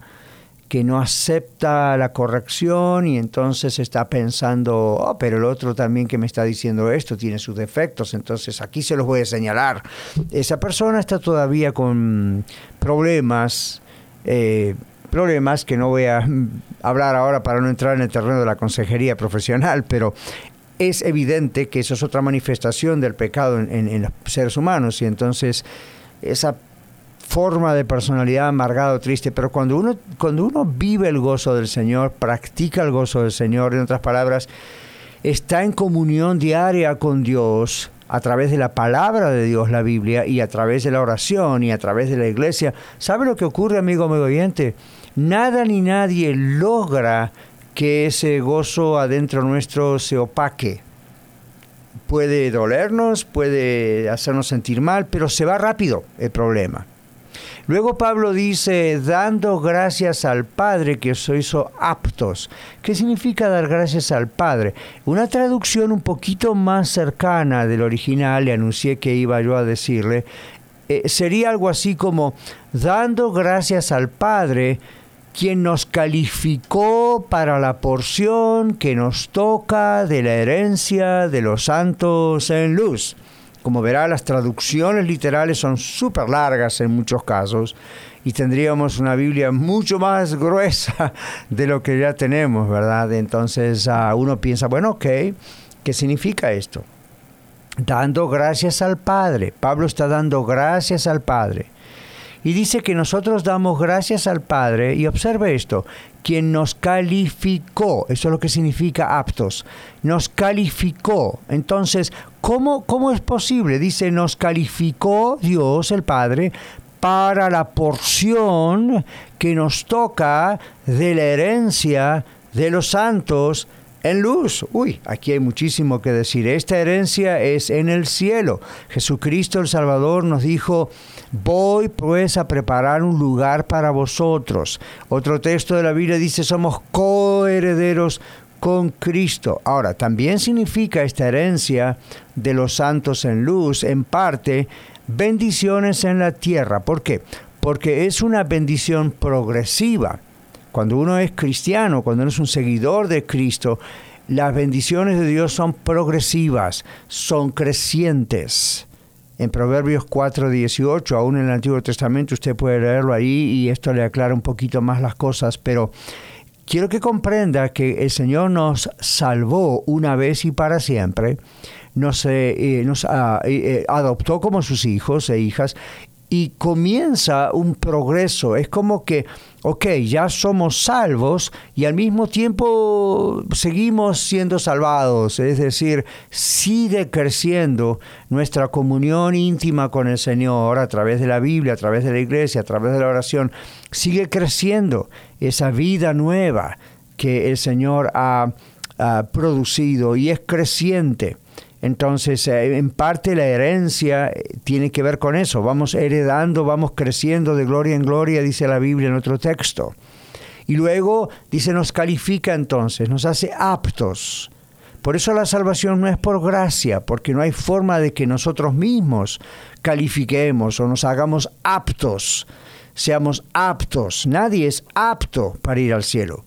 que no acepta la corrección y entonces está pensando, oh, pero el otro también que me está diciendo esto tiene sus defectos, entonces aquí se los voy a señalar. Esa persona está todavía con problemas, eh, problemas que no voy a hablar ahora para no entrar en el terreno de la consejería profesional, pero es evidente que eso es otra manifestación del pecado en, los seres humanos y entonces esa forma de personalidad amargado, triste, pero cuando uno, cuando uno vive el gozo del Señor, practica el gozo del Señor, en otras palabras, está en comunión diaria con Dios a través de la palabra de Dios, la Biblia, y a través de la oración y a través de la iglesia. ¿Sabe lo que ocurre, amigo, amigo oyente? Nada ni nadie logra que ese gozo adentro nuestro se opaque. Puede dolernos, puede hacernos sentir mal, pero se va rápido el problema. Luego Pablo dice, dando gracias al Padre que os hizo aptos. ¿Qué significa dar gracias al Padre? Una traducción un poquito más cercana del original, le anuncié que iba yo a decirle, eh, sería algo así como, dando gracias al Padre, quien nos calificó para la porción que nos toca de la herencia de los santos en luz. Como verá, las traducciones literales son súper largas en muchos casos y tendríamos una Biblia mucho más gruesa de lo que ya tenemos, ¿verdad? Entonces uh, uno piensa, bueno, ok, ¿qué significa esto? Dando gracias al Padre. Pablo está dando gracias al Padre. Y dice que nosotros damos gracias al Padre, y observe esto, quien nos calificó, eso es lo que significa aptos, nos calificó. Entonces, ¿cómo, cómo es posible? Dice, nos calificó Dios el Padre para la porción que nos toca de la herencia de los santos en luz. Uy, aquí hay muchísimo que decir. Esta herencia es en el cielo. Jesucristo el Salvador nos dijo, voy pues a preparar un lugar para vosotros. Otro texto de la Biblia dice, somos coherederos con Cristo. Ahora, también significa esta herencia de los santos en luz, en parte, bendiciones en la tierra. ¿Por qué? Porque es una bendición progresiva. Cuando uno es cristiano, cuando uno es un seguidor de Cristo, las bendiciones de Dios son progresivas, son crecientes. En Proverbios 4:18, aún en el Antiguo Testamento, usted puede leerlo ahí y esto le aclara un poquito más las cosas, pero quiero que comprenda que el Señor nos salvó una vez y para siempre, nos, eh, eh, ah, eh, adoptó como sus hijos e hijas y comienza un progreso. Es como que, ok, ya somos salvos y al mismo tiempo seguimos siendo salvados. Es decir, sigue creciendo nuestra comunión íntima con el Señor a través de la Biblia, a través de la iglesia, a través de la oración. Sigue creciendo esa vida nueva que el Señor ha, ha producido y es creciente. Entonces, eh, en parte la herencia eh, tiene que ver con eso. Vamos heredando, vamos creciendo de gloria en gloria, dice la Biblia en otro texto. Y luego dice, nos califica entonces, nos hace aptos. Por eso la salvación no es por gracia, porque no hay forma de que nosotros mismos califiquemos o nos hagamos aptos, seamos aptos. Nadie es apto para ir al cielo.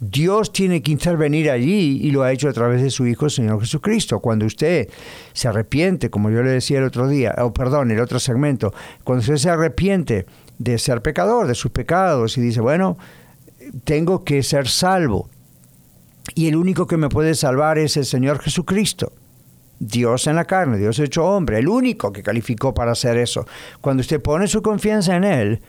Dios tiene que intervenir allí y lo ha hecho a través de su Hijo, el Señor Jesucristo. Cuando usted se arrepiente, como yo le decía el otro día, o perdón, el otro segmento, cuando usted se arrepiente de ser pecador, de sus pecados, y dice, bueno, tengo que ser salvo, y el único que me puede salvar es el Señor Jesucristo. Dios en la carne, Dios hecho hombre, el único que calificó para hacer eso. Cuando usted pone su confianza en Él,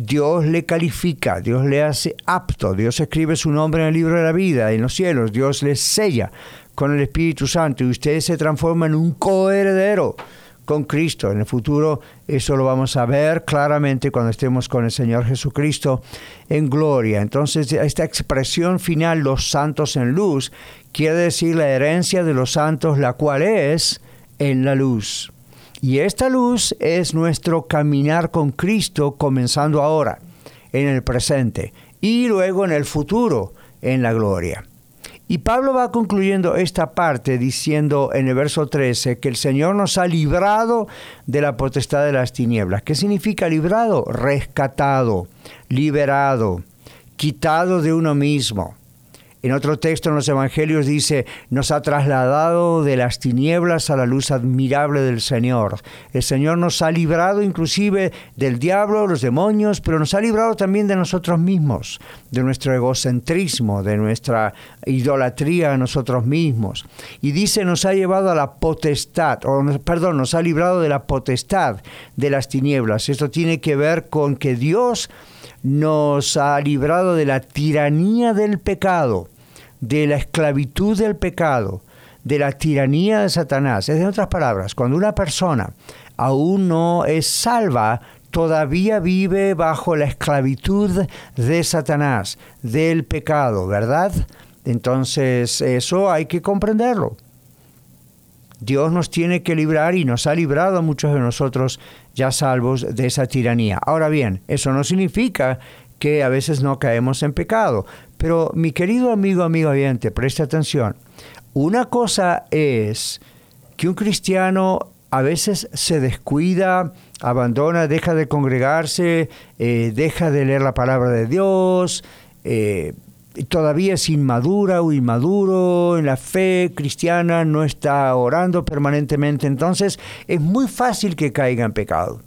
Dios le califica, Dios le hace apto, Dios escribe su nombre en el libro de la vida, en los cielos, Dios le sella con el Espíritu Santo y usted se transforma en un coheredero con Cristo. En el futuro eso lo vamos a ver claramente cuando estemos con el Señor Jesucristo en gloria. Entonces esta expresión final, los santos en luz, quiere decir la herencia de los santos, la cual es en la luz. Y esta luz es nuestro caminar con Cristo comenzando ahora, en el presente, y luego en el futuro, en la gloria. Y Pablo va concluyendo esta parte diciendo en el verso 13 que el Señor nos ha librado de la potestad de las tinieblas. ¿Qué significa librado? Rescatado, liberado, quitado de uno mismo. En otro texto en los Evangelios dice, nos ha trasladado de las tinieblas a la luz admirable del Señor. El Señor nos ha librado inclusive del diablo, los demonios, pero nos ha librado también de nosotros mismos, de nuestro egocentrismo, de nuestra idolatría a nosotros mismos. Y dice, nos ha llevado a la potestad, o perdón, nos ha librado de la potestad de las tinieblas. Esto tiene que ver con que Dios nos ha librado de la tiranía del pecado, de la esclavitud del pecado, de la tiranía de Satanás. Es de otras palabras, cuando una persona aún no es salva, todavía vive bajo la esclavitud de Satanás, del pecado, ¿verdad? Entonces eso hay que comprenderlo. Dios nos tiene que librar y nos ha librado a muchos de nosotros ya salvos de esa tiranía. Ahora bien, eso no significa que a veces no caemos en pecado. Pero mi querido amigo, amigo oyente, preste atención. Una cosa es que un cristiano a veces se descuida, abandona, deja de congregarse, eh, deja de leer la palabra de Dios, eh, todavía es inmadura o inmaduro en la fe cristiana, no está orando permanentemente, entonces es muy fácil que caiga en pecado.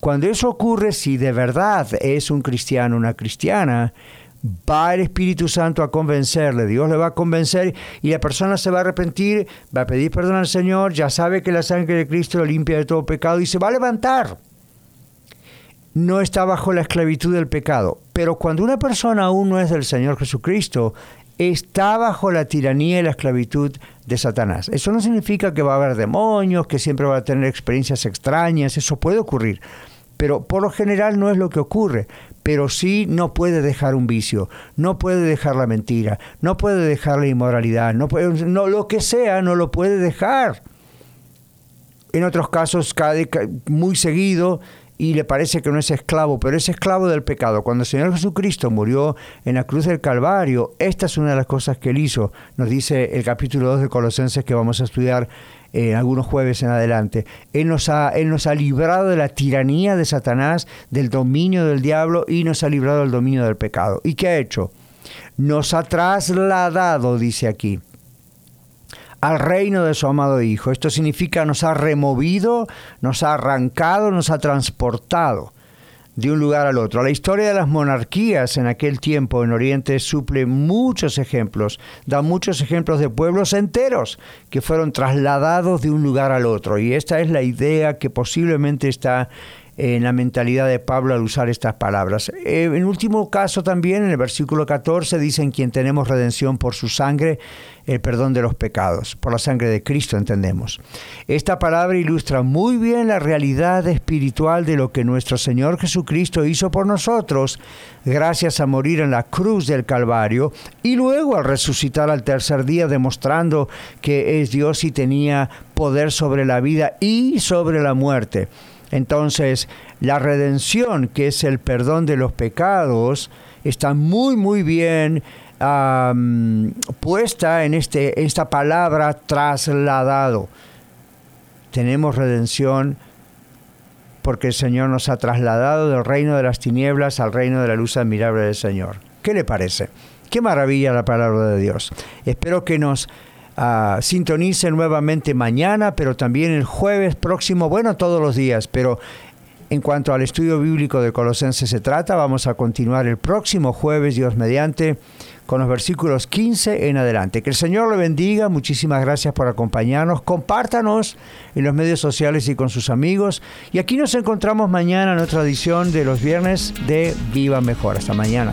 Cuando eso ocurre, si de verdad es un cristiano, una cristiana, va el Espíritu Santo a convencerle, Dios le va a convencer y la persona se va a arrepentir, va a pedir perdón al Señor, ya sabe que la sangre de Cristo lo limpia de todo pecado y se va a levantar no está bajo la esclavitud del pecado. Pero cuando una persona aún no es del Señor Jesucristo, está bajo la tiranía y la esclavitud de Satanás. Eso no significa que va a haber demonios, que siempre va a tener experiencias extrañas, eso puede ocurrir. Pero por lo general no es lo que ocurre. Pero sí no puede dejar un vicio, no puede dejar la mentira, no puede dejar la inmoralidad, no lo que sea, no lo puede dejar. En otros casos, muy seguido, y le parece que no es esclavo, pero es esclavo del pecado. Cuando el Señor Jesucristo murió en la cruz del Calvario, esta es una de las cosas que él hizo, nos dice el capítulo 2 de Colosenses que vamos a estudiar en eh, algunos jueves en adelante. Él nos, ha, él nos ha librado de la tiranía de Satanás, del dominio del diablo y nos ha librado del dominio del pecado. ¿Y qué ha hecho? Nos ha trasladado, dice aquí, al reino de su amado Hijo. Esto significa nos ha removido, nos ha arrancado, nos ha transportado de un lugar al otro. La historia de las monarquías en aquel tiempo en Oriente suple muchos ejemplos, da muchos ejemplos de pueblos enteros que fueron trasladados de un lugar al otro. Y esta es la idea que posiblemente está en la mentalidad de Pablo al usar estas palabras. Eh, en último caso también, en el versículo 14, dicen quien tenemos redención por su sangre, el perdón de los pecados, por la sangre de Cristo entendemos. Esta palabra ilustra muy bien la realidad espiritual de lo que nuestro Señor Jesucristo hizo por nosotros, gracias a morir en la cruz del Calvario y luego al resucitar al tercer día, demostrando que es Dios y tenía poder sobre la vida y sobre la muerte. Entonces, la redención, que es el perdón de los pecados, está muy, muy bien puesta en este, esta palabra trasladado. Tenemos redención porque el Señor nos ha trasladado del reino de las tinieblas al reino de la luz admirable del Señor. ¿Qué le parece? Qué maravilla la palabra de Dios. Espero que nos uh, sintonice nuevamente mañana, pero también el jueves próximo, bueno, todos los días, pero en cuanto al estudio bíblico de Colosenses se trata, vamos a continuar el próximo jueves, Dios mediante con los versículos 15 en adelante. Que el Señor le bendiga, muchísimas gracias por acompañarnos, compártanos en los medios sociales y con sus amigos. Y aquí nos encontramos mañana en otra edición de los viernes de Viva Mejor. Hasta mañana.